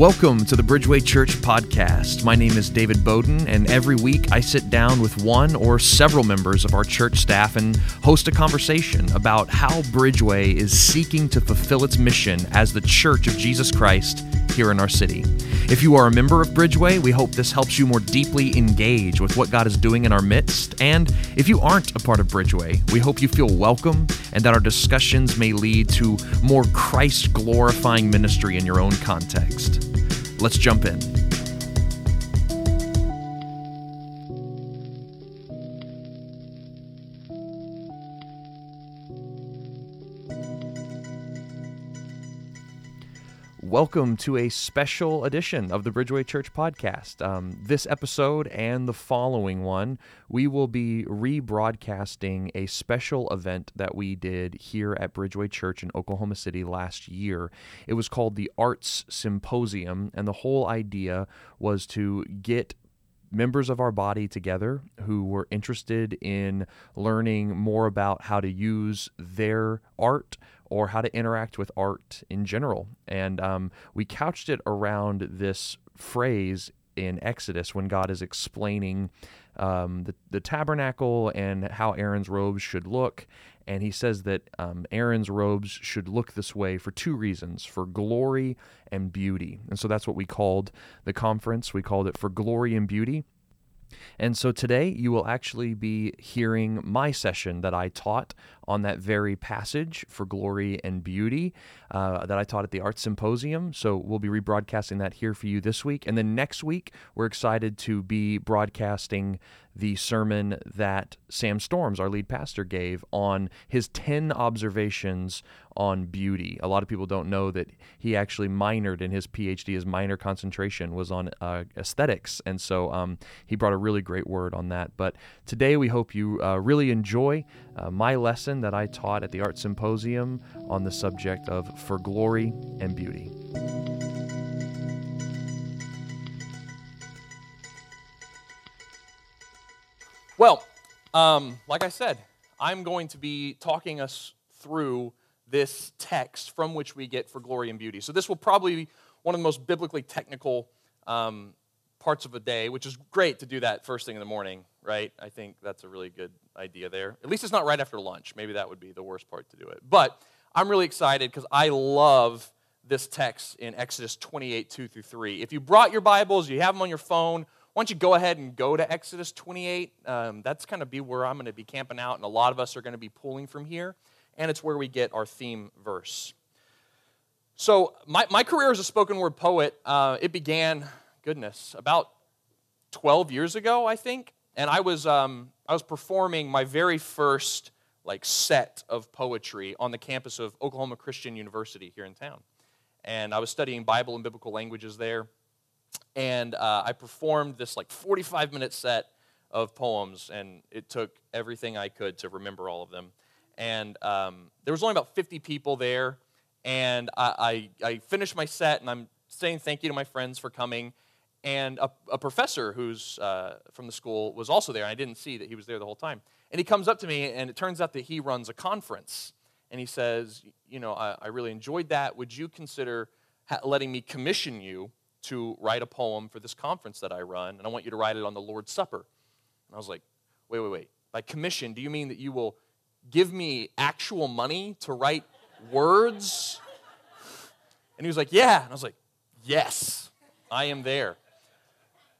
Welcome to the Bridgeway Church podcast. My name is David Bowden, and every week I sit down with one or several members of our church staff and host a conversation about how Bridgeway is seeking to fulfill its mission as the church of Jesus Christ here in our city. If you are a member of Bridgeway, we hope this helps you more deeply engage with what God is doing in our midst. And if you aren't a part of Bridgeway, we hope you feel welcome and that our discussions may lead to more Christ glorifying ministry in your own context. Let's jump in. Welcome to a special edition of the Bridgeway Church podcast. Um, this episode and the following one, we will be rebroadcasting a special event that we did here at Bridgeway Church in Oklahoma City last year. It was called the Arts Symposium, and the whole idea was to get members of our body together who were interested in learning more about how to use their art or how to interact with art in general. And um, we couched it around this phrase in Exodus when God is explaining um, the, the tabernacle and how Aaron's robes should look. And he says that um, Aaron's robes should look this way for two reasons for glory and beauty. And so that's what we called the conference. We called it for glory and beauty. And so today you will actually be hearing my session that I taught on that very passage for glory and beauty uh, that I taught at the Art Symposium. So we'll be rebroadcasting that here for you this week. And then next week, we're excited to be broadcasting the sermon that Sam Storms, our lead pastor, gave on his 10 observations on beauty. A lot of people don't know that he actually minored in his PhD. His minor concentration was on uh, aesthetics. And so um, he brought a really great word on that. But today we hope you uh, really enjoy uh, my lesson that I taught at the Art Symposium on the subject of For Glory and Beauty. Well, um, like I said, I'm going to be talking us through this text from which we get for glory and beauty. So this will probably be one of the most biblically technical um, parts of a day, which is great to do that first thing in the morning, right? I think that's a really good idea there. At least it's not right after lunch. Maybe that would be the worst part to do it. But I'm really excited because I love this text in Exodus 28, 2 through 3. If you brought your Bibles, you have them on your phone, why don't you go ahead and go to Exodus 28? Um, that's kind of be where I'm going to be camping out, and a lot of us are going to be pulling from here, and it's where we get our theme verse. So, my, my career as a spoken word poet, uh, it began, goodness, about 12 years ago, I think, and I was, um, I was performing my very first like set of poetry on the campus of Oklahoma Christian University here in town. And I was studying Bible and biblical languages there and uh, I performed this like 45 minute set of poems, and it took everything I could to remember all of them. And um, there was only about 50 people there, and I, I, I, finished my set, and I'm saying thank you to my friends for coming. And a, a professor who's uh, from the school was also there, and I didn't see that he was there the whole time. And he comes up to me, and it turns out that he runs a conference. And he says, You know, I, I really enjoyed that. Would you consider ha- letting me commission you to write a poem for this conference that I run, and I want you to write it on the Lord's Supper. And I was like, wait, wait, wait. By commission, do you mean that you will give me actual money to write words? And he was like, yeah. And I was like, yes, I am there.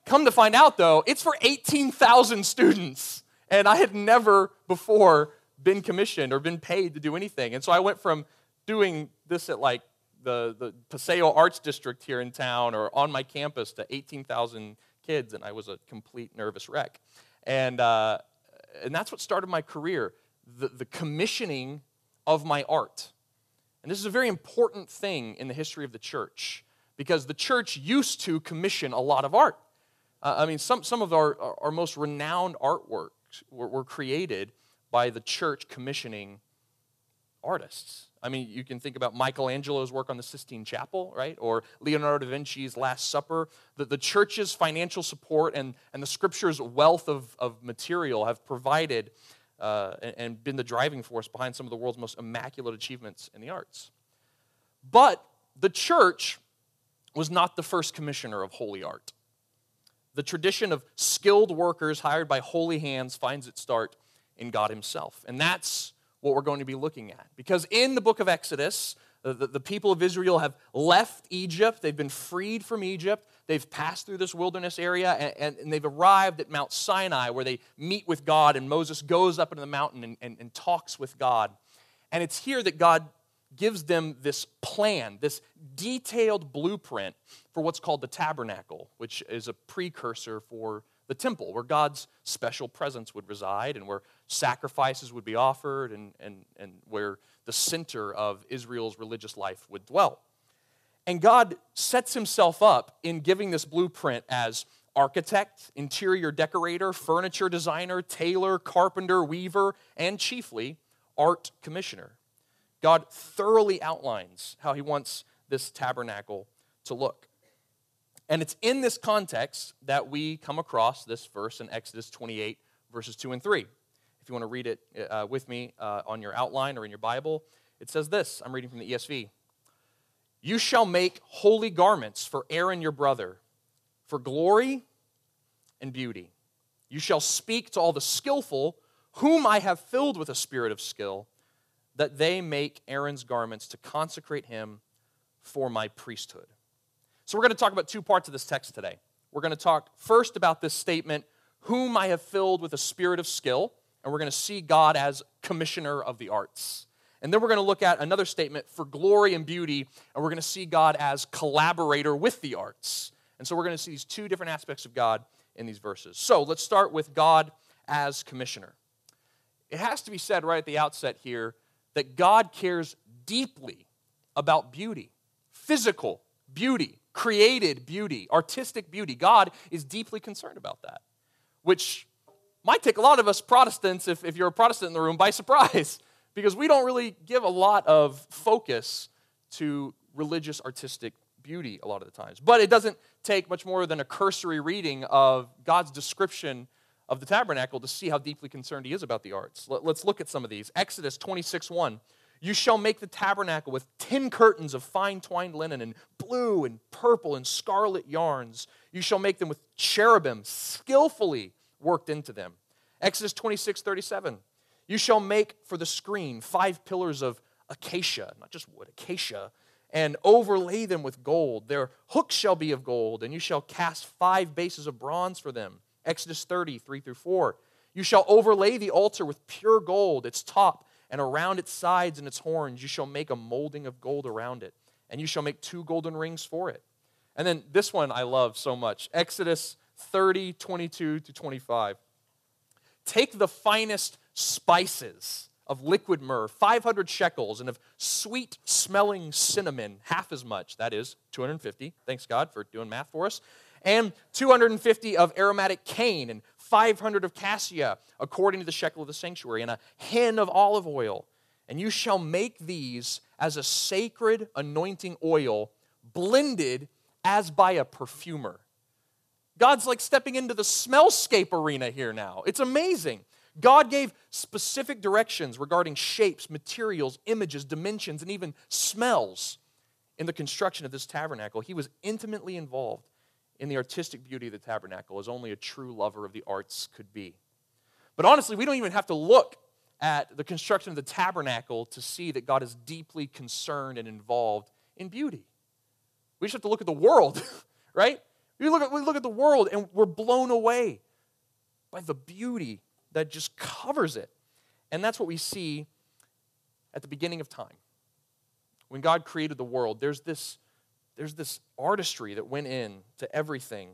Come to find out, though, it's for 18,000 students. And I had never before been commissioned or been paid to do anything. And so I went from doing this at like the, the Paseo Arts District here in town or on my campus to 18,000 kids, and I was a complete nervous wreck. And, uh, and that's what started my career the, the commissioning of my art. And this is a very important thing in the history of the church because the church used to commission a lot of art. Uh, I mean, some, some of our, our most renowned artworks were, were created by the church commissioning artists. I mean, you can think about Michelangelo's work on the Sistine Chapel, right? Or Leonardo da Vinci's Last Supper. The, the church's financial support and, and the scripture's wealth of, of material have provided uh, and, and been the driving force behind some of the world's most immaculate achievements in the arts. But the church was not the first commissioner of holy art. The tradition of skilled workers hired by holy hands finds its start in God Himself. And that's what we're going to be looking at. Because in the book of Exodus, the, the, the, people of Israel have left Egypt. They've been freed from Egypt. They've passed through this wilderness area and, and, they've arrived at Mount Sinai where they meet with God. And Moses goes up into the mountain and, and, and talks with God. And it's here that God gives them this plan, this detailed blueprint for what's called the tabernacle, which is a precursor for the temple, where God's special presence would reside and where sacrifices would be offered and, and, and where the center of Israel's religious life would dwell. And God sets himself up in giving this blueprint as architect, interior decorator, furniture designer, tailor, carpenter, weaver, and chiefly art commissioner. God thoroughly outlines how he wants this tabernacle to look. And it's in this context that we come across this verse in Exodus 28, verses 2 and 3. If you want to read it uh, with me uh, on your outline or in your Bible, it says this I'm reading from the ESV You shall make holy garments for Aaron your brother, for glory and beauty. You shall speak to all the skillful, whom I have filled with a spirit of skill that they make Aaron's garments to consecrate him for my priesthood. So, we're going to talk about two parts of this text today. We're going to talk first about this statement, whom I have filled with a spirit of skill, and we're going to see God as commissioner of the arts. And then we're going to look at another statement for glory and beauty, and we're going to see God as collaborator with the arts. And so we're going to see these two different aspects of God in these verses. So let's start with God as commissioner. It has to be said right at the outset here that God cares deeply about beauty, physical beauty, created beauty, artistic beauty. God is deeply concerned about that, which might take a lot of us Protestants, if, if you're a Protestant in the room, by surprise, because we don't really give a lot of focus to religious artistic beauty a lot of the times. But it doesn't take much more than a cursory reading of God's description of the tabernacle to see how deeply concerned he is about the arts. Let, us look at some of these. Exodus 26 1. You shall make the tabernacle with ten curtains of fine twined linen and blue and purple and scarlet yarns. You shall make them with cherubim skillfully worked into them. Exodus 26 37. You shall make for the screen five pillars of acacia, not just wood, acacia, and overlay them with gold. Their hooks shall be of gold, and you shall cast five bases of bronze for them. Exodus 30, 3 through 4. You shall overlay the altar with pure gold, its top, and around its sides and its horns. You shall make a molding of gold around it, and you shall make two golden rings for it. And then this one I love so much Exodus 30, 22 to 25. Take the finest spices of liquid myrrh, 500 shekels, and of sweet smelling cinnamon, half as much. That is 250. Thanks, God, for doing math for us and 250 of aromatic cane, and 500 of cassia, according to the shekel of the sanctuary, and a hin of olive oil. And you shall make these as a sacred anointing oil, blended as by a perfumer. God's like stepping into the smellscape arena here now. It's amazing. God gave specific directions regarding shapes, materials, images, dimensions, and even smells in the construction of this tabernacle. He was intimately involved in the artistic beauty of the tabernacle as only a true lover of the arts could be. But honestly, we don't even have to look at the construction of the tabernacle to see that God is deeply concerned and involved in beauty. We just have to look at the world, right? We look at, we look at the world and we're blown away by the beauty that just covers it. And that's what we see at the beginning of time. When God created the world, there's this there's this artistry that went in to everything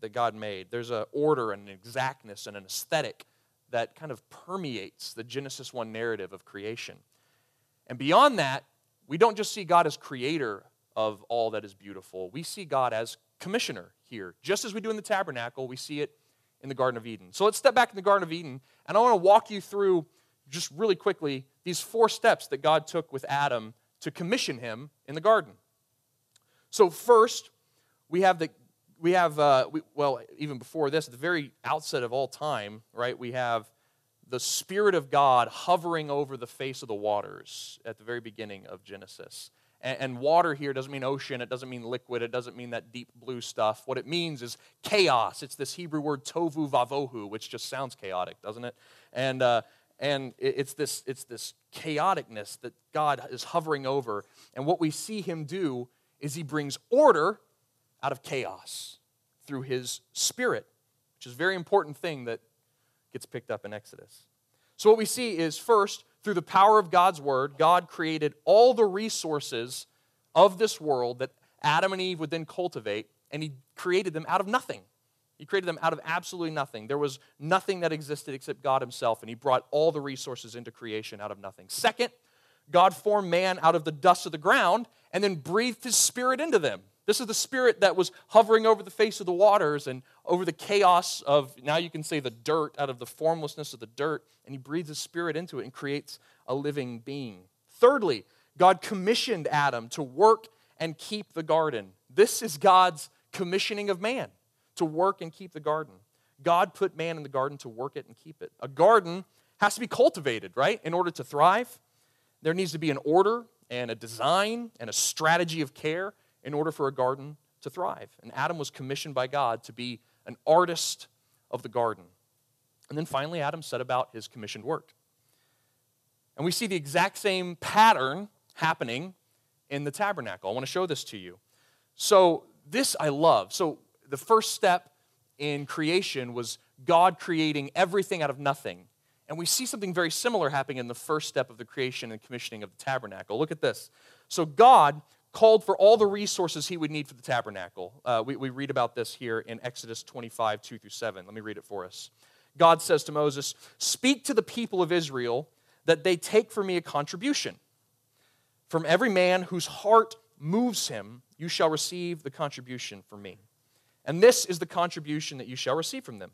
that God made. There's an order and an exactness and an aesthetic that kind of permeates the Genesis 1 narrative of creation. And beyond that, we don't just see God as creator of all that is beautiful, we see God as commissioner here. Just as we do in the tabernacle, we see it in the Garden of Eden. So let's step back in the Garden of Eden, and I want to walk you through just really quickly these four steps that God took with Adam to commission him in the garden. So first, we have the we have uh, we, well even before this, at the very outset of all time, right? We have the Spirit of God hovering over the face of the waters at the very beginning of Genesis. And, water here doesn't mean ocean, it doesn't mean liquid, it doesn't mean that deep blue stuff. What it means is chaos. It's this Hebrew word tohu vavohu, which just sounds chaotic, doesn't it? And, uh, and it's this, it's this chaoticness that God is hovering over. And what we see him do is he brings order out of chaos through his spirit, which is a very important thing that gets picked up in Exodus. So, what we see is first, through the power of God's word, God created all the resources of this world that Adam and Eve would then cultivate, and he created them out of nothing. He created them out of absolutely nothing. There was nothing that existed except God Himself, and He brought all the resources into creation out of nothing. Second, God formed man out of the dust of the ground and then breathed His Spirit into them. This is the Spirit that was hovering over the face of the waters and over the chaos of, now you can say, the dirt, out of the formlessness of the dirt, and He breathes His Spirit into it and creates a living being. Thirdly, God commissioned Adam to work and keep the garden. This is God's commissioning of man to work and keep the garden. God put man in the garden to work it and keep it. A garden has to be cultivated, right? In order to thrive, there needs to be an order and a design and a strategy of care in order for a garden to thrive. And Adam was commissioned by God to be an artist of the garden. And then finally, Adam set about his commissioned work. And we see the exact same pattern happening in the tabernacle. I want to show this to you. So, this I love. So, the first step in creation was God creating everything out of nothing. And we see something very similar happening in the first step of the creation and commissioning of the tabernacle. Look at this. So, God called for all the resources he would need for the tabernacle. Uh, we, we read about this here in Exodus 25, 2 through 7. Let me read it for us. God says to Moses, Speak to the people of Israel that they take for me a contribution. From every man whose heart moves him, you shall receive the contribution from me. And this is the contribution that you shall receive from them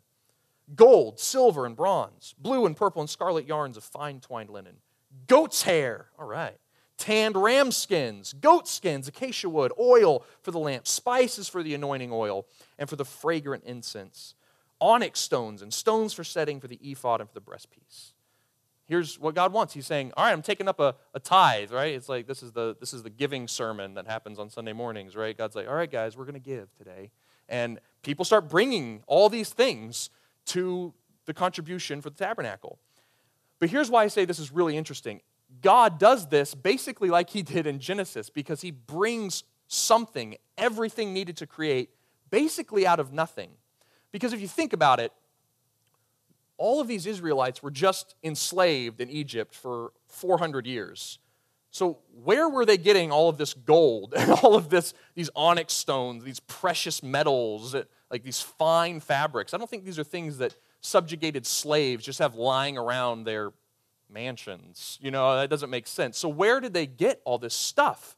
gold, silver, and bronze, blue and purple and scarlet yarns of fine twined linen, goat's hair, all right, tanned ram skins, goat skins, acacia wood, oil for the lamp, spices for the anointing oil, and for the fragrant incense, onyx stones and stones for setting for the ephod and for the breastpiece. Here's what God wants. He's saying, All right, I'm taking up a, a tithe, right? It's like this is the this is the giving sermon that happens on Sunday mornings, right? God's like, All right, guys, we're gonna give today. And people start bringing all these things to the contribution for the tabernacle. But here's why I say this is really interesting God does this basically like he did in Genesis because he brings something, everything needed to create, basically out of nothing. Because if you think about it, all of these Israelites were just enslaved in Egypt for 400 years. So, where were they getting all of this gold and all of this, these onyx stones, these precious metals, like these fine fabrics? I don't think these are things that subjugated slaves just have lying around their mansions. You know, that doesn't make sense. So, where did they get all this stuff?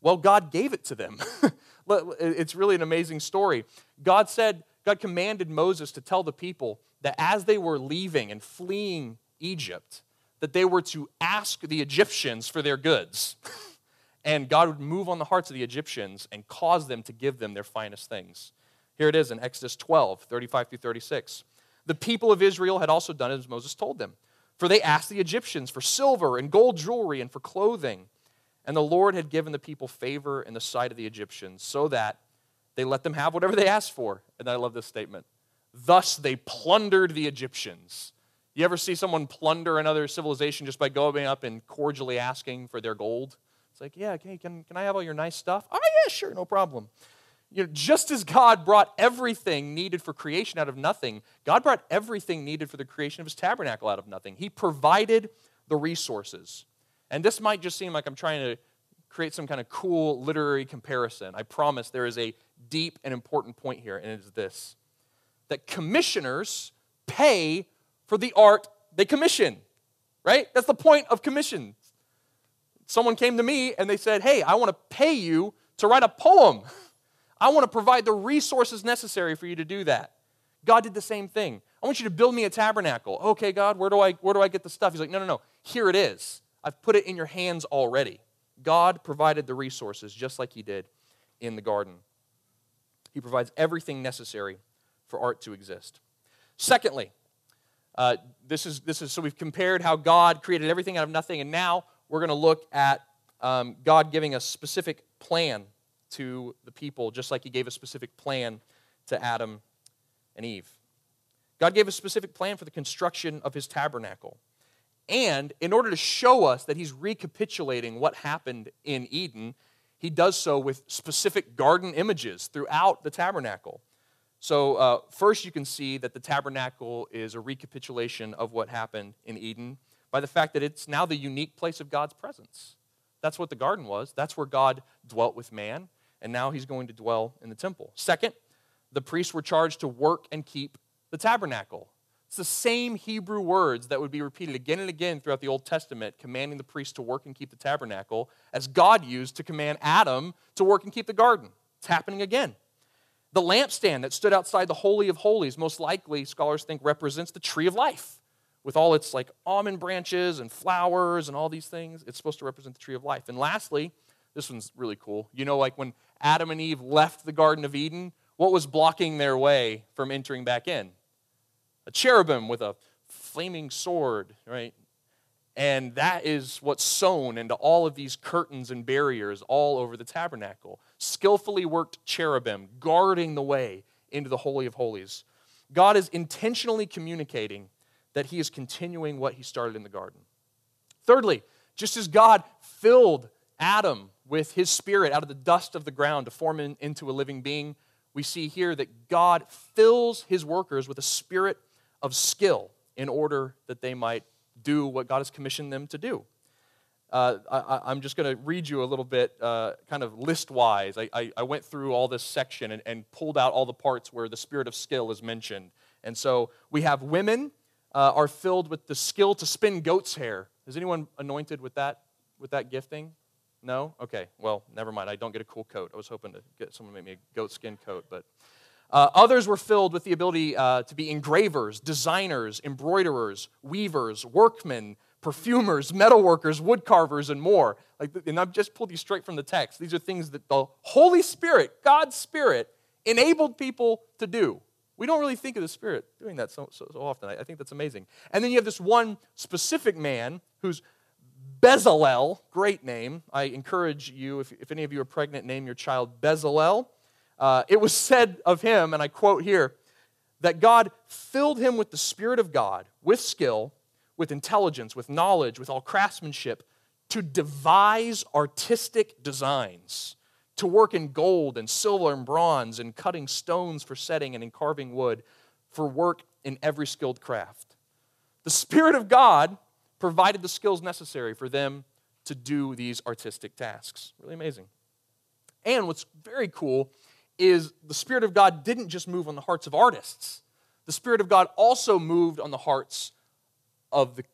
Well, God gave it to them. it's really an amazing story. God said, God commanded Moses to tell the people that as they were leaving and fleeing Egypt, that they were to ask the Egyptians for their goods. and God would move on the hearts of the Egyptians and cause them to give them their finest things. Here it is in Exodus 12, 35 through 36. The people of Israel had also done as Moses told them, for they asked the Egyptians for silver and gold jewelry and for clothing. And the Lord had given the people favor in the sight of the Egyptians, so that they let them have whatever they asked for. And I love this statement. Thus they plundered the Egyptians you ever see someone plunder another civilization just by going up and cordially asking for their gold? It's like, yeah, okay, can, can I have all your nice stuff? Oh, yeah, sure, no problem. You know, just as God brought everything needed for creation out of nothing, God brought everything needed for the creation of his tabernacle out of nothing. He provided the resources. And this might just seem like I'm trying to create some kind of cool literary comparison. I promise there is a deep and important point here, and it is this that commissioners pay for the art they commission, right? That's the point of commission. Someone came to me and they said, Hey, I want to pay you to write a poem. I want to provide the resources necessary for you to do that. God did the same thing. I want you to build me a tabernacle. Okay, God, where do I where do I get the stuff? He's like, No, no, no. Here it is. I've put it in your hands already. God provided the resources just like he did in the garden. He provides everything necessary for art to exist. Secondly, uh, this, is, this is so we've compared how God created everything out of nothing, and now we're going to look at um, God giving a specific plan to the people, just like He gave a specific plan to Adam and Eve. God gave a specific plan for the construction of His tabernacle. And in order to show us that He's recapitulating what happened in Eden, He does so with specific garden images throughout the tabernacle. So, uh, first, you can see that the tabernacle is a recapitulation of what happened in Eden by the fact that it's now the unique place of God's presence. That's what the garden was. That's where God dwelt with man, and now he's going to dwell in the temple. Second, the priests were charged to work and keep the tabernacle. It's the same Hebrew words that would be repeated again and again throughout the Old Testament, commanding the priests to work and keep the tabernacle, as God used to command Adam to work and keep the garden. It's happening again. The lampstand that stood outside the Holy of Holies, most likely, scholars think, represents the tree of life with all its like almond branches and flowers and all these things. It's supposed to represent the tree of life. And lastly, this one's really cool. You know, like when Adam and Eve left the Garden of Eden, what was blocking their way from entering back in? A cherubim with a flaming sword, right? And that is what's sewn into all of these curtains and barriers all over the tabernacle. Skillfully worked cherubim guarding the way into the Holy of Holies. God is intentionally communicating that he is continuing what he started in the garden. Thirdly, just as God filled Adam with his spirit out of the dust of the ground to form him into a living being, we see here that God fills his workers with a spirit of skill in order that they might do what God has commissioned them to do. Uh, I, am just going to read you a little bit, uh, kind of list wise. I, I, I, went through all this section and, and pulled out all the parts where the spirit of skill is mentioned. And so we have women uh, are filled with the skill to spin goat's hair. Is anyone anointed with that, with that gifting? No? Okay, well, never mind. I don't get a cool coat. I was hoping to get someone to make me a goat skin coat, but. Uh, others were filled with the ability uh, to be engravers, designers, embroiderers, weavers, workmen, perfumers, metalworkers, woodcarvers, and more. Like, and I've just pulled these straight from the text. These are things that the Holy Spirit, God's Spirit, enabled people to do. We don't really think of the Spirit doing that so, so, so often. I, I, think that's amazing. And then you have this one specific man who's Bezalel, great name. I encourage you, if, if any of you are pregnant, name your child Bezalel. Uh, it was said of him, and I quote here, that God filled him with the Spirit of God, with skill, with intelligence, with knowledge, with all craftsmanship, to devise artistic designs to work in gold and silver and bronze and cutting stones for setting and in carving wood for work in every skilled craft. The Spirit of God provided the skills necessary for them to do these artistic tasks. Really amazing. And what's very cool is the Spirit of God didn't just move on the hearts of artists. The Spirit of God also moved on the hearts of the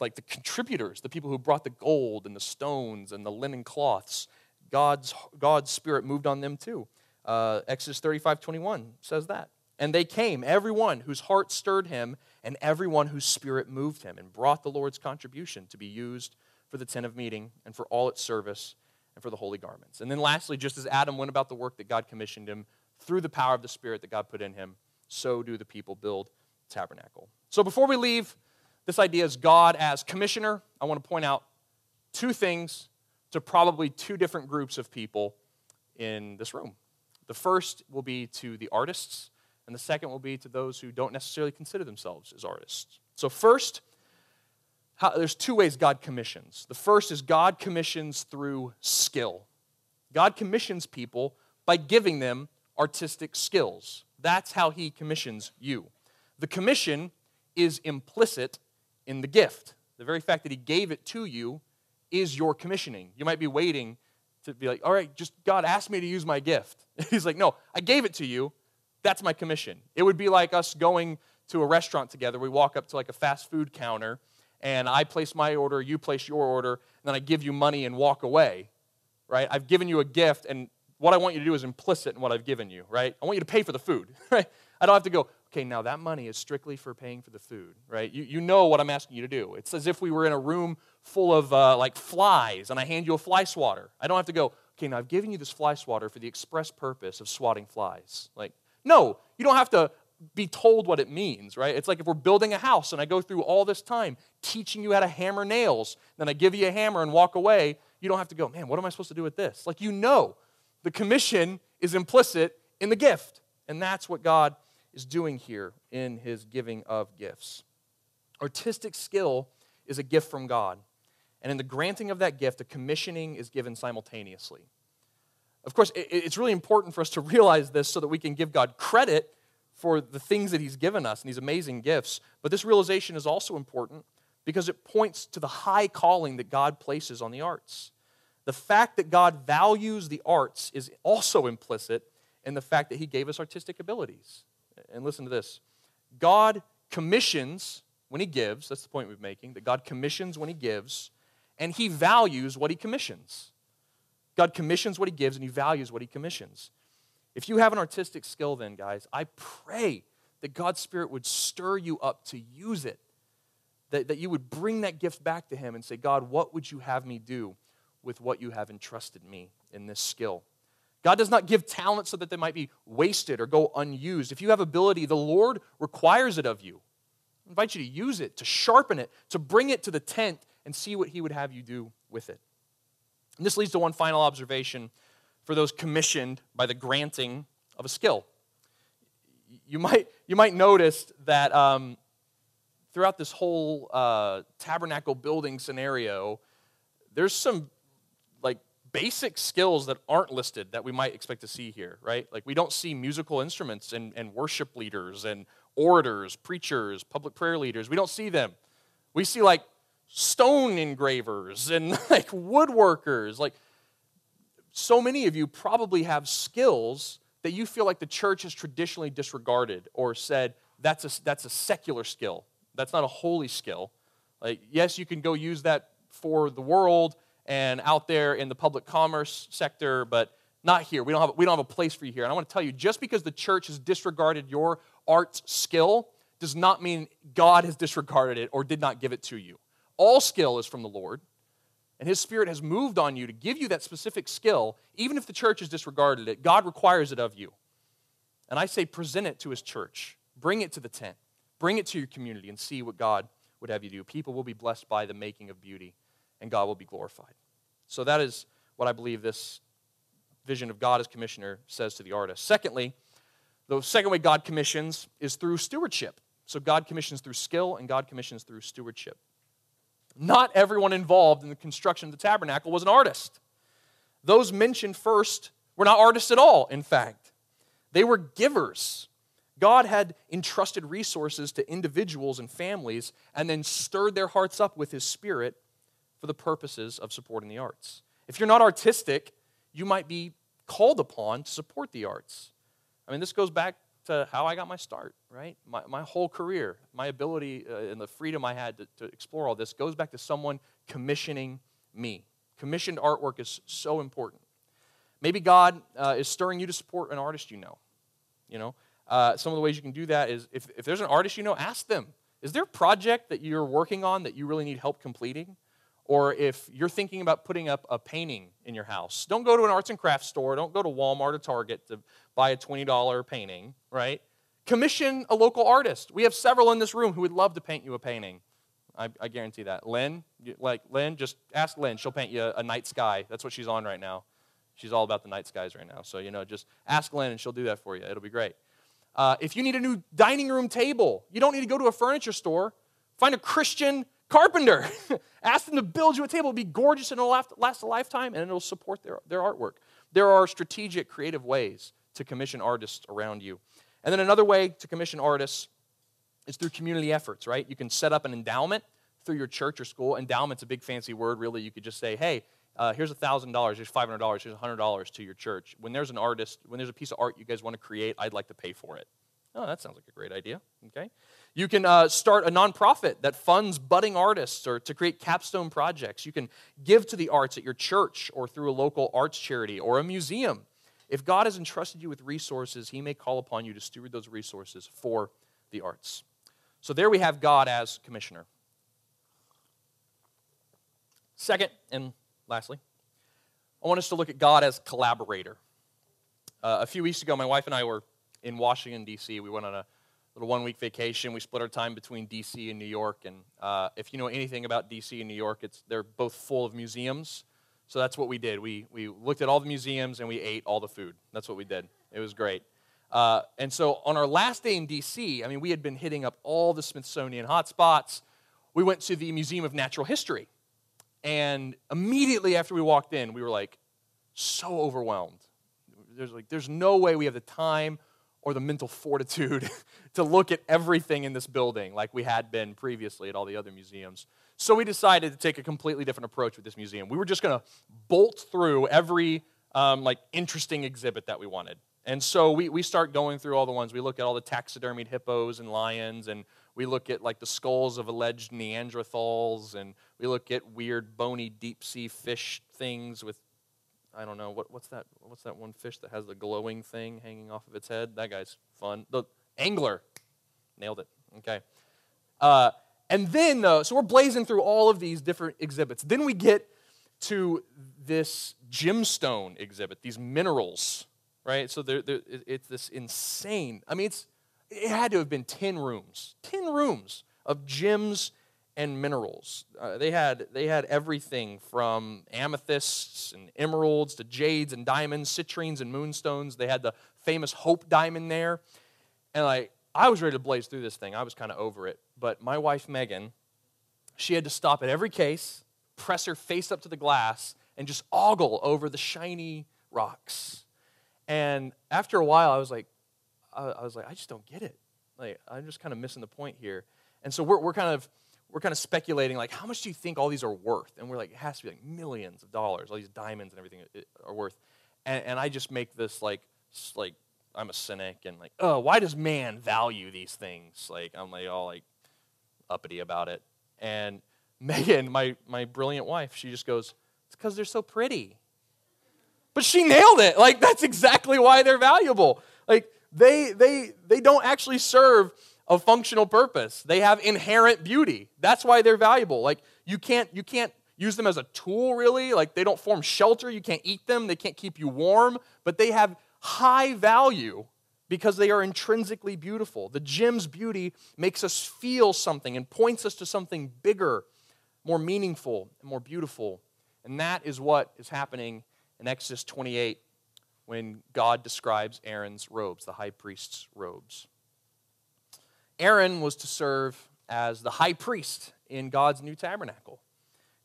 like the contributors, the people who brought the gold and the stones and the linen cloths God's, God's Spirit moved on them too. Uh, Exodus 35 21 says that. And they came, everyone whose heart stirred him, and everyone whose spirit moved him, and brought the Lord's contribution to be used for the tent of meeting, and for all its service, and for the holy garments. And then lastly, just as Adam went about the work that God commissioned him through the power of the Spirit that God put in him, so do the people build tabernacle. So before we leave this idea as God as commissioner, I want to point out two things to probably two different groups of people in this room. The first will be to the artists, and the second will be to those who don't necessarily consider themselves as artists. So, first, how, there's two ways God commissions. The first is God commissions through skill. God commissions people by giving them artistic skills. That's how He commissions you. The commission is implicit in the gift. The very fact that He gave it to you is your commissioning. You might be waiting to be like, all right, just God asked me to use my gift. He's like, no, I gave it to you. That's my commission. It would be like us going to a restaurant together. We walk up to like a fast food counter, and I place my order, you place your order, and then I give you money and walk away, right? I've given you a gift, and what I want you to do is implicit in what I've given you, right? I want you to pay for the food, right? I don't have to go, okay, now that money is strictly for paying for the food, right? You, you know what I'm asking you to do. It's as if we were in a room full of uh, like flies and I hand you a fly swatter. I don't have to go, okay, now I've given you this fly swatter for the express purpose of swatting flies. Like, no, you don't have to be told what it means, right? It's like if we're building a house and I go through all this time teaching you how to hammer nails, then I give you a hammer and walk away, you don't have to go, man, what am I supposed to do with this? Like, you know, the commission is implicit in the gift. And that's what God is doing here in his giving of gifts. Artistic skill is a gift from God. And in the granting of that gift, a commissioning is given simultaneously. Of course, it's really important for us to realize this so that we can give God credit for the things that He's given us and these amazing gifts. But this realization is also important because it points to the high calling that God places on the arts. The fact that God values the arts is also implicit in the fact that He gave us artistic abilities. And listen to this God commissions when He gives, that's the point we're making, that God commissions when He gives, and He values what He commissions. God commissions what He gives, and He values what He commissions. If you have an artistic skill, then, guys, I pray that God's Spirit would stir you up to use it. That, that you would bring that gift back to Him and say, God, what would you have me do with what you have entrusted me in this skill? God does not give talent so that they might be wasted or go unused. If you have ability, the Lord requires it of you. I invite you to use it, to sharpen it, to bring it to the tent and see what He would have you do with it. And this leads to one final observation for those commissioned by the granting of a skill. You might, you might notice that um, throughout this whole uh, tabernacle building scenario, there's some like basic skills that aren't listed that we might expect to see here, right? Like we don't see musical instruments and, and worship leaders and orators, preachers, public prayer leaders. We don't see them. We see like stone engravers and like woodworkers. Like so many of you probably have skills that you feel like the church has traditionally disregarded or said that's a, that's a secular skill. That's not a holy skill. Like, yes, you can go use that for the world and out there in the public commerce sector, but not here. We don't have, we don't have a place for you here. And I want to tell you just because the church has disregarded your arts skill does not mean God has disregarded it or did not give it to you. All skill is from the Lord and His Spirit has moved on you to give you that specific skill, even if the church has disregarded it, God requires it of you. And I say, present it to His church, bring it to the tent, bring it to your community, and see what God would have you do. People will be blessed by the making of beauty, and God will be glorified. So that is what I believe this vision of God as commissioner says to the artist. Secondly, the second way God commissions is through stewardship. So God commissions through skill, and God commissions through stewardship. Not everyone involved in the construction of the tabernacle was an artist. Those mentioned first were not artists at all, in fact. They were givers. God had entrusted resources to individuals and families and then stirred their hearts up with His Spirit for the purposes of supporting the arts. If you're not artistic, you might be called upon to support the arts. I mean, this goes back to how I got my start, right? My, my whole career, my ability uh, and the freedom I had to, to explore all this goes back to someone commissioning me. Commissioned artwork is so important. Maybe God uh, is stirring you to support an artist you know. You know, uh, some of the ways you can do that is if, if there's an artist you know, ask them. Is there a project that you're working on that you really need help completing? Or if you're thinking about putting up a painting in your house, don't go to an arts and crafts store. Don't go to Walmart or Target to buy a $20 painting, right? Commission a local artist. We have several in this room who would love to paint you a painting. I, I guarantee that. Lynn, like Lynn, just ask Lynn. She'll paint you a, a night sky. That's what she's on right now. She's all about the night skies right now. So, you know, just ask Lynn and she'll do that for you. It'll be great. Uh, if you need a new dining room table, you don't need to go to a furniture store. Find a Christian carpenter. Ask them to build you a table. It'll be gorgeous and it'll last a lifetime and it'll support their, their artwork. There are strategic, creative ways to commission artists around you. And then another way to commission artists is through community efforts, right? You can set up an endowment through your church or school. Endowment's a big fancy word, really. You could just say, hey, uh, here's $1,000, here's $500, here's $100 to your church. When there's an artist, when there's a piece of art you guys want to create, I'd like to pay for it. Oh, that sounds like a great idea. Okay. You can uh, start a nonprofit that funds budding artists or to create capstone projects. You can give to the arts at your church or through a local arts charity or a museum. If God has entrusted you with resources, He may call upon you to steward those resources for the arts. So there we have God as commissioner. Second, and lastly, I want us to look at God as collaborator. Uh, a few weeks ago, my wife and I were in Washington, D.C. We went on a little one week vacation. We split our time between D.C. and New York. And uh, if you know anything about D.C. and New York, it's, they're both full of museums. So that's what we did. We, we looked at all the museums and we ate all the food. That's what we did. It was great. Uh, and so on our last day in DC, I mean, we had been hitting up all the Smithsonian hotspots. We went to the Museum of Natural History. And immediately after we walked in, we were like so overwhelmed. There's like, there's no way we have the time or the mental fortitude to look at everything in this building like we had been previously at all the other museums. So we decided to take a completely different approach with this museum. We were just going to bolt through every um, like interesting exhibit that we wanted. And so we, we start going through all the ones. We look at all the taxidermied hippos and lions, and we look at like the skulls of alleged Neanderthals, and we look at weird bony deep sea fish things with I don't know what, what's that what's that one fish that has the glowing thing hanging off of its head? That guy's fun. The angler, nailed it. Okay, uh, and then though, so we're blazing through all of these different exhibits. Then we get to this gemstone exhibit, these minerals, right? So they're, they're, it's this insane. I mean, it's it had to have been ten rooms, ten rooms of gems and minerals. Uh, they, had, they had everything from amethysts and emeralds to jades and diamonds, citrines and moonstones. They had the famous Hope diamond there. And like, I was ready to blaze through this thing. I was kind of over it. But my wife, Megan, she had to stop at every case, press her face up to the glass, and just ogle over the shiny rocks. And after a while, I was like, I was like, I just don't get it. Like, I'm just kind of missing the point here. And so we're, we're kind of we're kind of speculating like how much do you think all these are worth? And we're like it has to be like millions of dollars. All these diamonds and everything are worth. And, and i just make this like like i'm a cynic and like oh why does man value these things? Like i'm like all like uppity about it. And megan my my brilliant wife she just goes it's because they're so pretty. But she nailed it. Like that's exactly why they're valuable. Like they they they don't actually serve of functional purpose. They have inherent beauty. That's why they're valuable. Like you can't you can't use them as a tool really. Like they don't form shelter. You can't eat them. They can't keep you warm, but they have high value because they are intrinsically beautiful. The gem's beauty makes us feel something and points us to something bigger, more meaningful, and more beautiful. And that is what is happening in Exodus 28 when God describes Aaron's robes, the high priest's robes. Aaron was to serve as the high priest in God's new tabernacle.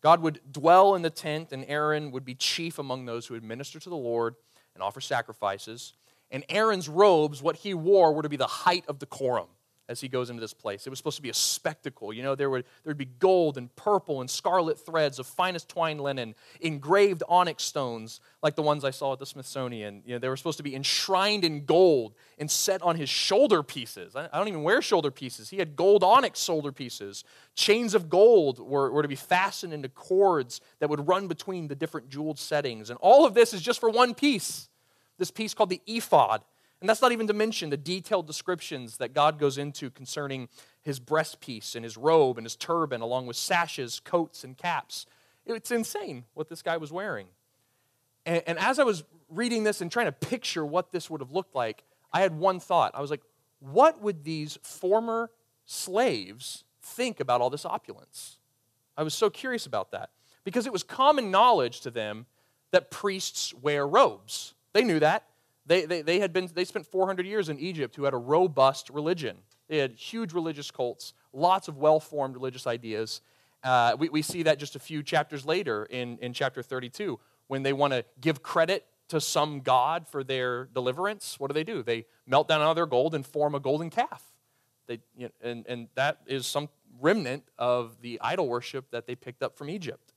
God would dwell in the tent, and Aaron would be chief among those who would minister to the Lord and offer sacrifices. And Aaron's robes, what he wore, were to be the height of decorum as he goes into this place. It was supposed to be a spectacle. You know, there would there'd be gold and purple and scarlet threads of finest twined linen, engraved onyx stones like the ones I saw at the Smithsonian. You know, they were supposed to be enshrined in gold and set on his shoulder pieces. I, I don't even wear shoulder pieces. He had gold onyx shoulder pieces. Chains of gold were, were to be fastened into cords that would run between the different jeweled settings. And all of this is just for one piece. This piece called the ephod. And that's not even to mention the detailed descriptions that God goes into concerning his breastpiece and his robe and his turban, along with sashes, coats, and caps. It's insane what this guy was wearing. And, and as I was reading this and trying to picture what this would have looked like, I had one thought. I was like, what would these former slaves think about all this opulence? I was so curious about that because it was common knowledge to them that priests wear robes. They knew that. They, they, they, had been, they spent 400 years in Egypt who had a robust religion. They had huge religious cults, lots of well formed religious ideas. Uh, we, we see that just a few chapters later in, in chapter 32 when they want to give credit to some god for their deliverance. What do they do? They melt down all their gold and form a golden calf. They, you know, and, and that is some remnant of the idol worship that they picked up from Egypt.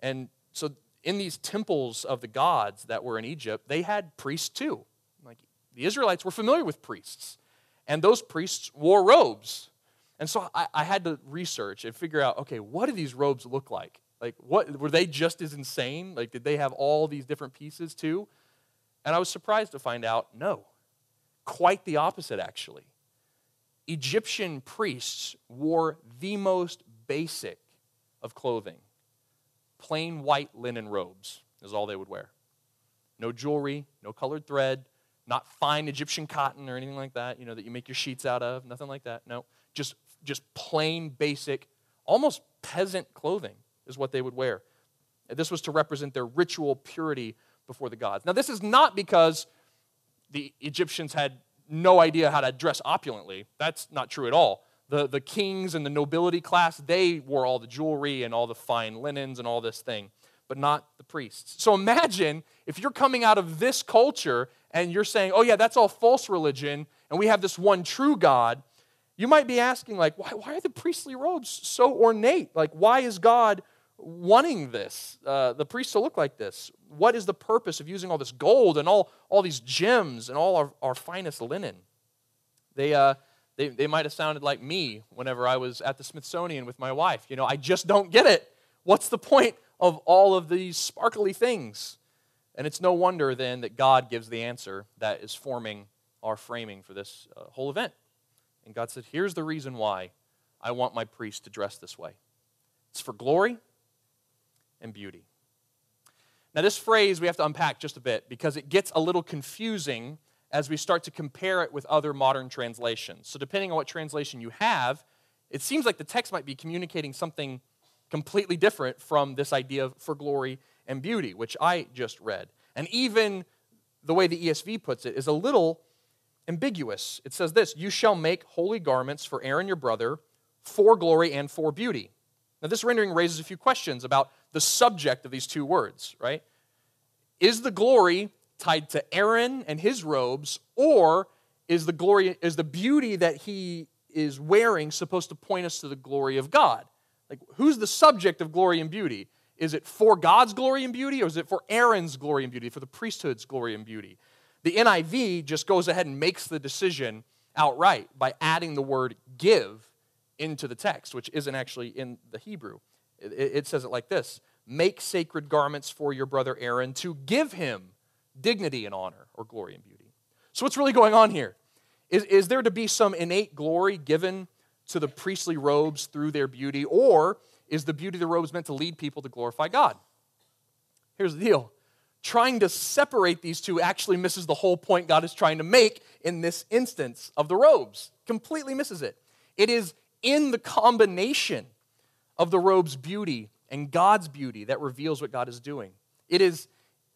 And so in these temples of the gods that were in Egypt, they had priests too. The Israelites were familiar with priests, and those priests wore robes. And so I, I, had to research and figure out okay, what do these robes look like? Like, what were they just as insane? Like, did they have all these different pieces too? And I was surprised to find out no, quite the opposite, actually. Egyptian priests wore the most basic of clothing plain white linen robes, is all they would wear. No jewelry, no colored thread, not fine Egyptian cotton or anything like that, you know, that you make your sheets out of, nothing like that. No, just, just plain, basic, almost peasant clothing is what they would wear. This was to represent their ritual purity before the gods. Now, this is not because the Egyptians had no idea how to dress opulently. That's not true at all. The, the kings and the nobility class, they wore all the jewelry and all the fine linens and all this thing, but not the priests. So imagine if you're coming out of this culture and you're saying, oh, yeah, that's all false religion, and we have this one true God. You might be asking, like, why, why are the priestly robes so ornate? Like, why is God wanting this, uh, the priests to look like this? What is the purpose of using all this gold and all, all these gems and all our, our finest linen? They, uh, they, they might have sounded like me whenever I was at the Smithsonian with my wife. You know, I just don't get it. What's the point of all of these sparkly things? And it's no wonder then that God gives the answer that is forming our framing for this uh, whole event. And God said, Here's the reason why I want my priest to dress this way it's for glory and beauty. Now, this phrase we have to unpack just a bit because it gets a little confusing as we start to compare it with other modern translations. So, depending on what translation you have, it seems like the text might be communicating something completely different from this idea of for glory and beauty, which I just read. And even the way the ESV puts it is a little ambiguous. It says this You shall make holy garments for Aaron your brother for glory and for beauty. Now, this rendering raises a few questions about the subject of these two words, right? Is the glory tied to Aaron and his robes, or is the glory, is the beauty that he is wearing supposed to point us to the glory of God? Like, who's the subject of glory and beauty? Is it for God's glory and beauty, or is it for Aaron's glory and beauty, for the priesthood's glory and beauty? The NIV just goes ahead and makes the decision outright by adding the word give into the text, which isn't actually in the Hebrew. It, it says it like this Make sacred garments for your brother Aaron to give him dignity and honor or glory and beauty. So, what's really going on here? Is, is there to be some innate glory given to the priestly robes through their beauty, or is the beauty of the robes meant to lead people to glorify God? Here's the deal trying to separate these two actually misses the whole point God is trying to make in this instance of the robes. Completely misses it. It is in the combination of the robe's beauty and God's beauty that reveals what God is doing. It is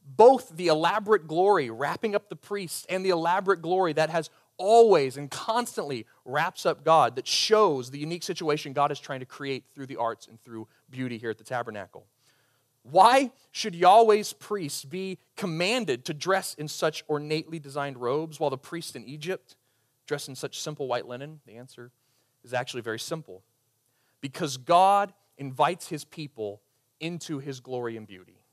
both the elaborate glory wrapping up the priests and the elaborate glory that has always and constantly wraps up God that shows the unique situation God is trying to create through the arts and through beauty here at the tabernacle. Why should Yahweh's priests be commanded to dress in such ornately designed robes while the priests in Egypt dress in such simple white linen? The answer is actually very simple. Because God invites his people into his glory and beauty.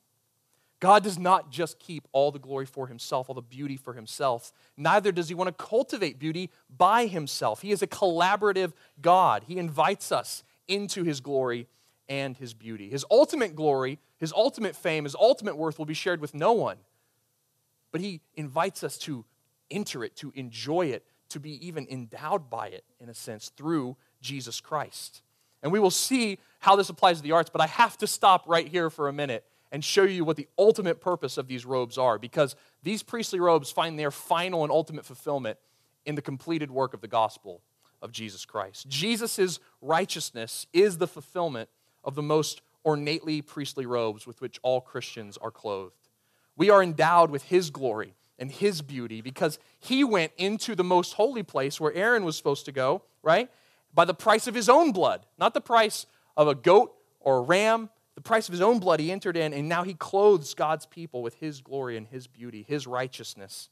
God does not just keep all the glory for himself, all the beauty for himself. Neither does he want to cultivate beauty by himself. He is a collaborative God. He invites us into his glory and his beauty. His ultimate glory, his ultimate fame, his ultimate worth will be shared with no one. But he invites us to enter it, to enjoy it, to be even endowed by it, in a sense, through Jesus Christ. And we will see how this applies to the arts, but I have to stop right here for a minute and show you what the ultimate purpose of these robes are, because these priestly robes find their final and ultimate fulfillment in the completed work of the gospel of Jesus Christ. Jesus' righteousness is the fulfillment of the most ornately priestly robes with which all Christians are clothed. We are endowed with his glory and his beauty because he went into the most holy place where Aaron was supposed to go, right? By the price of his own blood, not the price of a goat or a ram, the price of his own blood he entered in, and now he clothes God's people with his glory and his beauty, his righteousness.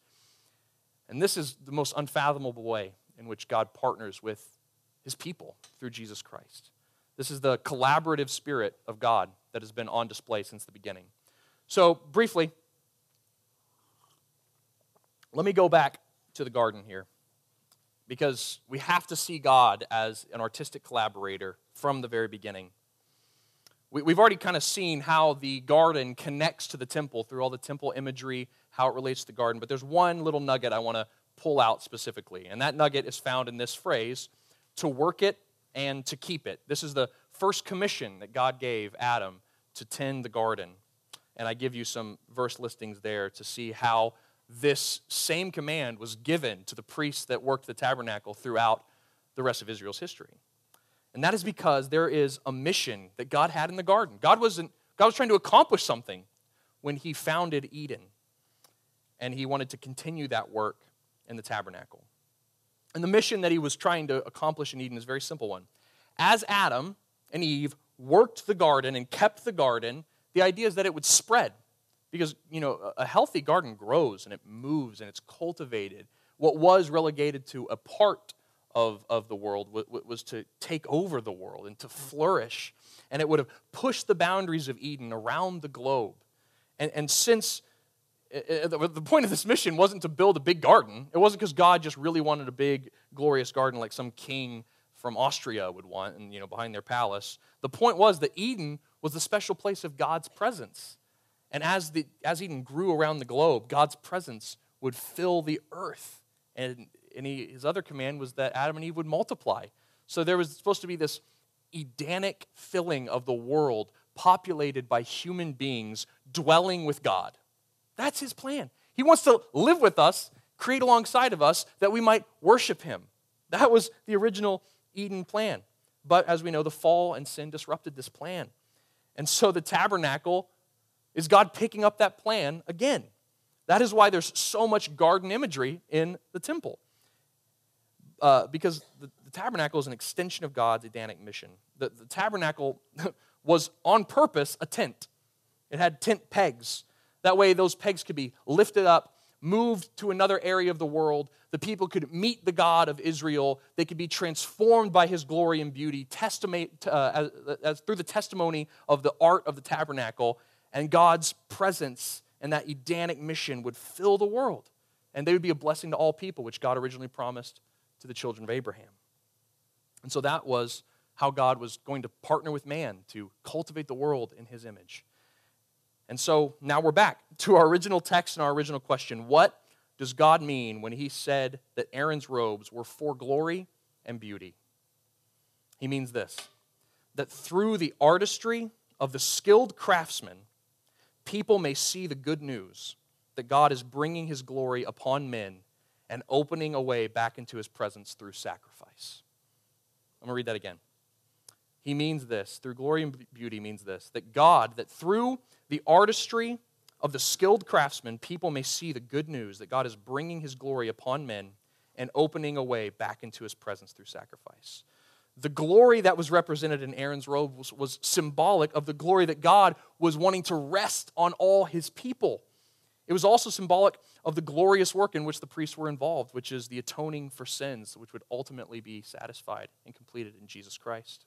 And this is the most unfathomable way in which God partners with his people through Jesus Christ. This is the collaborative spirit of God that has been on display since the beginning. So, briefly, let me go back to the garden here because we have to see God as an artistic collaborator from the very beginning. We've already kind of seen how the garden connects to the temple through all the temple imagery, how it relates to the garden, but there's one little nugget I want to pull out specifically, and that nugget is found in this phrase to work it and to keep it. This is the first commission that God gave Adam to tend the garden. And I give you some verse listings there to see how this same command was given to the priests that worked the tabernacle throughout the rest of Israel's history. And that is because there is a mission that God had in the garden. God wasn't God was trying to accomplish something when he founded Eden. And he wanted to continue that work in the tabernacle. And the mission that he was trying to accomplish in Eden is a very simple one. As Adam and Eve worked the garden and kept the garden, the idea is that it would spread. Because, you know, a healthy garden grows and it moves and it's cultivated. What was relegated to a part of, of the world was to take over the world and to flourish. And it would have pushed the boundaries of Eden around the globe. And, and since eh, eh, the point of this mission wasn't to build a big garden, it wasn't because God just really wanted a big, glorious garden like some king from Austria would want and you know behind their palace. The point was that Eden was the special place of God's presence. And as the as Eden grew around the globe, God's presence would fill the earth. And, and he, his other command was that Adam and Eve would multiply. So there was supposed to be this Edenic filling of the world populated by human beings dwelling with God. That's his plan. He wants to live with us, create alongside of us, that we might worship him. That was the original Eden plan. But as we know, the fall and sin disrupted this plan. And so the tabernacle is God picking up that plan again. That is why there's so much garden imagery in the temple. Uh, because the, the, tabernacle is an extension of God's Edenic mission. The, the tabernacle was on purpose a tent, it had tent pegs. That way, those pegs could be lifted up, moved to another area of the world, the people could meet the God of Israel. They could be transformed by his glory and beauty, testimony, uh, as, as, through the testimony of the art of the tabernacle, and God's presence and that Edenic mission would fill the world. And they would be a blessing to all people, which God originally promised to the children of Abraham. And so that was how God was going to partner with man to cultivate the world in his image. And so now we're back to our original text and our original question What does God mean when he said that Aaron's robes were for glory and beauty? He means this that through the artistry of the skilled craftsman, people may see the good news that God is bringing his glory upon men and opening a way back into his presence through sacrifice. I'm going to read that again. He means this, through glory and beauty means this, that God, that through the artistry of the skilled craftsman, people may see the good news that God is bringing his glory upon men and opening a way back into his presence through sacrifice. The glory that was represented in Aaron's robe was, was symbolic of the glory that God was wanting to rest on all his people. It was also symbolic of the glorious work in which the priests were involved, which is the atoning for sins, which would ultimately be satisfied and completed in Jesus Christ.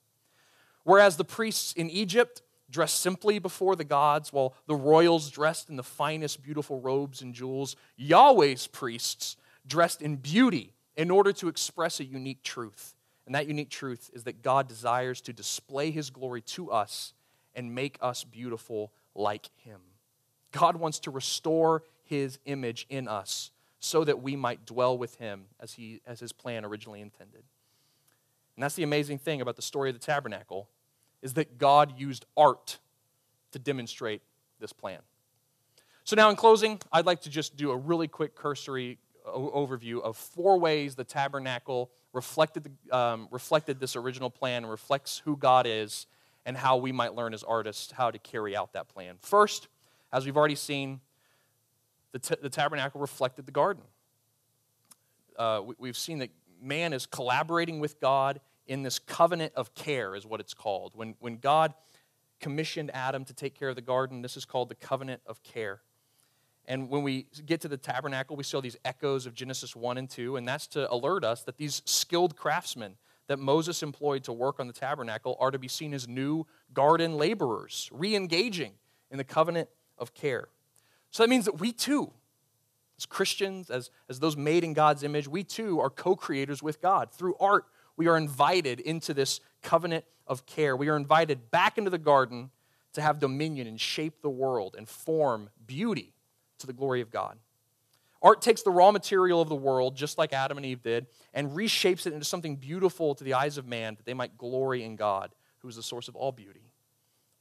Whereas the priests in Egypt dressed simply before the gods, while the royals dressed in the finest, beautiful robes and jewels. Yahweh's priests dressed in beauty in order to express a unique truth. And that unique truth is that God desires to display his glory to us and make us beautiful like him. God wants to restore his image in us so that we might dwell with him as, he, as his plan originally intended. And that's the amazing thing about the story of the tabernacle is that God used art to demonstrate this plan. So, now in closing, I'd like to just do a really quick cursory overview of four ways the tabernacle reflected, um, reflected this original plan reflects who God is and how we might learn as artists how to carry out that plan. First, as we've already seen, the, t- the tabernacle reflected the garden. Uh, we, we've seen that man is collaborating with God in this covenant of care, is what it's called. When, when God commissioned Adam to take care of the garden, this is called the covenant of care. And when we get to the tabernacle, we all these echoes of Genesis 1 and 2, and that's to alert us that these skilled craftsmen that Moses employed to work on the tabernacle are to be seen as new garden laborers, re engaging in the covenant of care. So that means that we too, as Christians, as, as those made in God's image, we too are co creators with God through art, we are invited into this covenant of care. We are invited back into the garden to have dominion and shape the world and form beauty to the glory of God. Art takes the raw material of the world, just like Adam and Eve did, and reshapes it into something beautiful to the eyes of man that they might glory in God, who is the source of all beauty.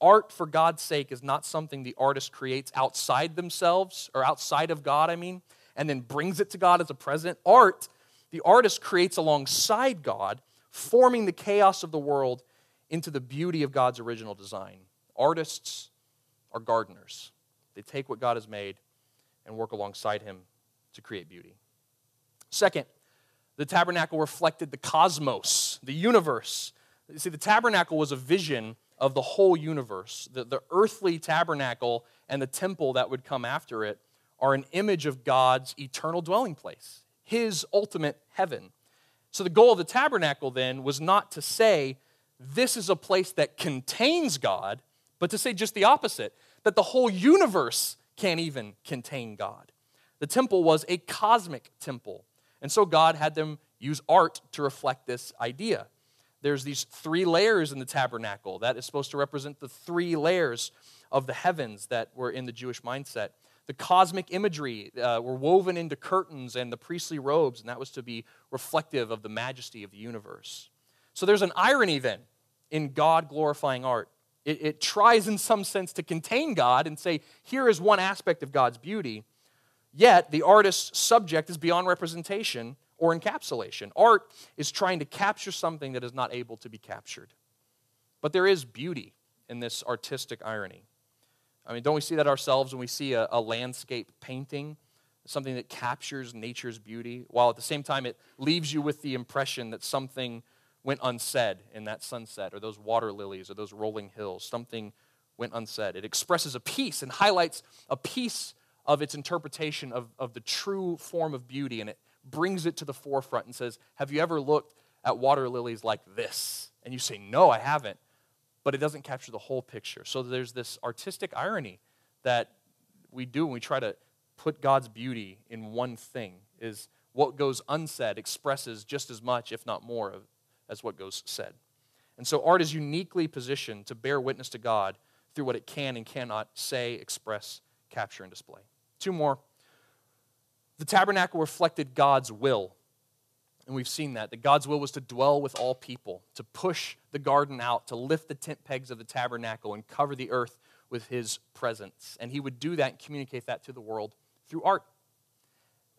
Art, for God's sake, is not something the artist creates outside themselves, or outside of God, I mean, and then brings it to God as a present. Art the artist creates alongside God, forming the chaos of the world into the beauty of God's original design. Artists are gardeners. They take what God has made and work alongside Him to create beauty. Second, the tabernacle reflected the cosmos, the universe. You see, the tabernacle was a vision of the whole universe. The, the earthly tabernacle and the temple that would come after it are an image of God's eternal dwelling place, His ultimate heaven. So the goal of the tabernacle then was not to say, this is a place that contains God, but to say just the opposite, that the whole universe can't even contain God. The temple was a cosmic temple. And so God had them use art to reflect this idea. There's these three layers in the tabernacle that is supposed to represent the three layers of the heavens that were in the Jewish mindset. The cosmic imagery uh, were woven into curtains and the priestly robes, and that was to be reflective of the majesty of the universe. So there's an irony then in God glorifying art. It, it tries, in some sense, to contain God and say, here is one aspect of God's beauty, yet the artist's subject is beyond representation or encapsulation. Art is trying to capture something that is not able to be captured. But there is beauty in this artistic irony. I mean, don't we see that ourselves when we see a, a, landscape painting, something that captures nature's beauty, while at the same time it leaves you with the impression that something went unsaid in that sunset, or those water lilies, or those rolling hills. Something went unsaid. It expresses a piece and highlights a piece of its interpretation of, of the true form of beauty, and it brings it to the forefront and says, Have you ever looked at water lilies like this? And you say, No, I haven't. But it doesn't capture the whole picture. So there's this artistic irony that we do when we try to put God's beauty in one thing is what goes unsaid expresses just as much, if not more, as what goes said. And so art is uniquely positioned to bear witness to God through what it can and cannot say, express, capture, and display. Two more. The tabernacle reflected God's will. And we've seen that. That God's will was to dwell with all people, to push the garden out, to lift the tent pegs of the tabernacle and cover the earth with his presence. And he would do that and communicate that to the world through art.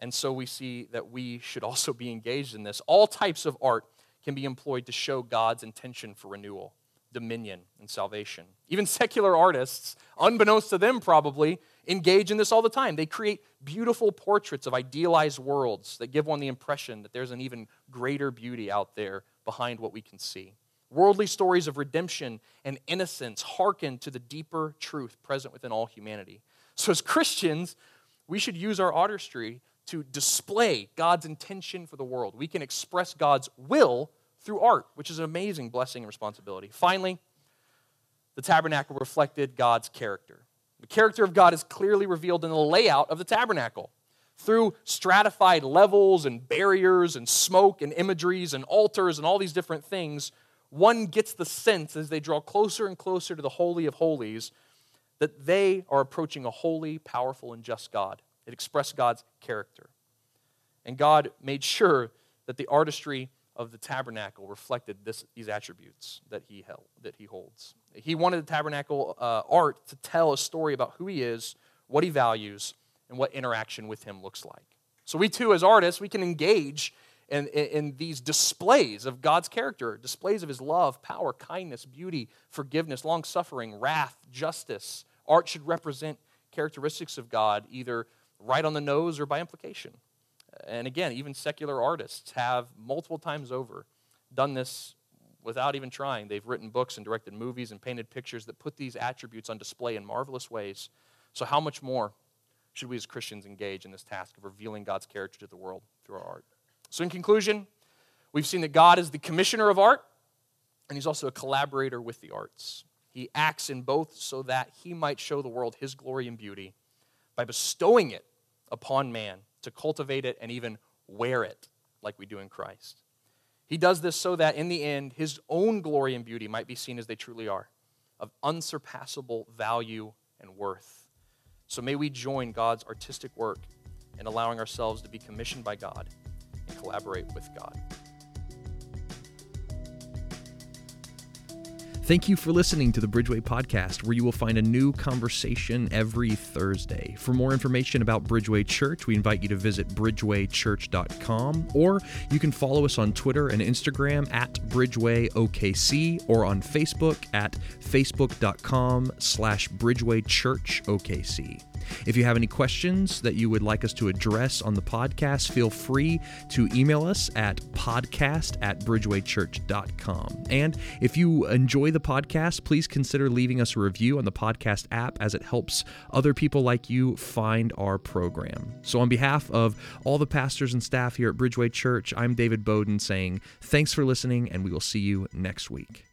And so we see that we should also be engaged in this. All types of art can be employed to show God's intention for renewal, dominion, and salvation. Even secular artists, unbeknownst to them probably, engage in this all the time. They create beautiful portraits of idealized worlds that give one the impression that there's an even greater beauty out there behind what we can see. Worldly stories of redemption and innocence hearken to the deeper truth present within all humanity. So, as Christians, we should use our artistry to display God's intention for the world. We can express God's will through art, which is an amazing blessing and responsibility. Finally, the tabernacle reflected God's character. The character of God is clearly revealed in the layout of the tabernacle. Through stratified levels and barriers and smoke and imageries and altars and all these different things, one gets the sense as they draw closer and closer to the Holy of Holies that they are approaching a holy, powerful, and just God. It expressed God's character. And God made sure that the artistry of the tabernacle reflected this, these attributes that he held, that he holds. He wanted the tabernacle uh, art to tell a story about who he is, what he values, and what interaction with him looks like. So we too, as artists, we can engage in, in, in these displays of God's character, displays of his love, power, kindness, beauty, forgiveness, long suffering, wrath, justice. Art should represent characteristics of God, either right on the nose or by implication. And again, even secular artists have multiple times over done this without even trying. They've written books and directed movies and painted pictures that put these attributes on display in marvelous ways. So, how much more should we as Christians engage in this task of revealing God's character to the world through our art? So, in conclusion, we've seen that God is the commissioner of art, and He's also a collaborator with the arts. He acts in both so that He might show the world His glory and beauty by bestowing it upon man to cultivate it and even wear it like we do in Christ. He does this so that in the end, his own glory and beauty might be seen as they truly are, of unsurpassable value and worth. So may we join God's artistic work in allowing ourselves to be commissioned by God and collaborate with God. Thank you for listening to the Bridgeway Podcast, where you will find a new conversation every Thursday. For more information about Bridgeway Church, we invite you to visit bridgewaychurch.com, or you can follow us on Twitter and Instagram at BridgewayOKC, or on Facebook at facebook.com slash BridgewayChurchOKC. If you have any questions that you would like us to address on the podcast, feel free to email us at podcast at bridgewaychurch.com. And if you enjoy the podcast, please consider leaving us a review on the podcast app as it helps other people like you find our program. So, on behalf of all the pastors and staff here at Bridgeway Church, I'm David Bowden saying thanks for listening, and we will see you next week.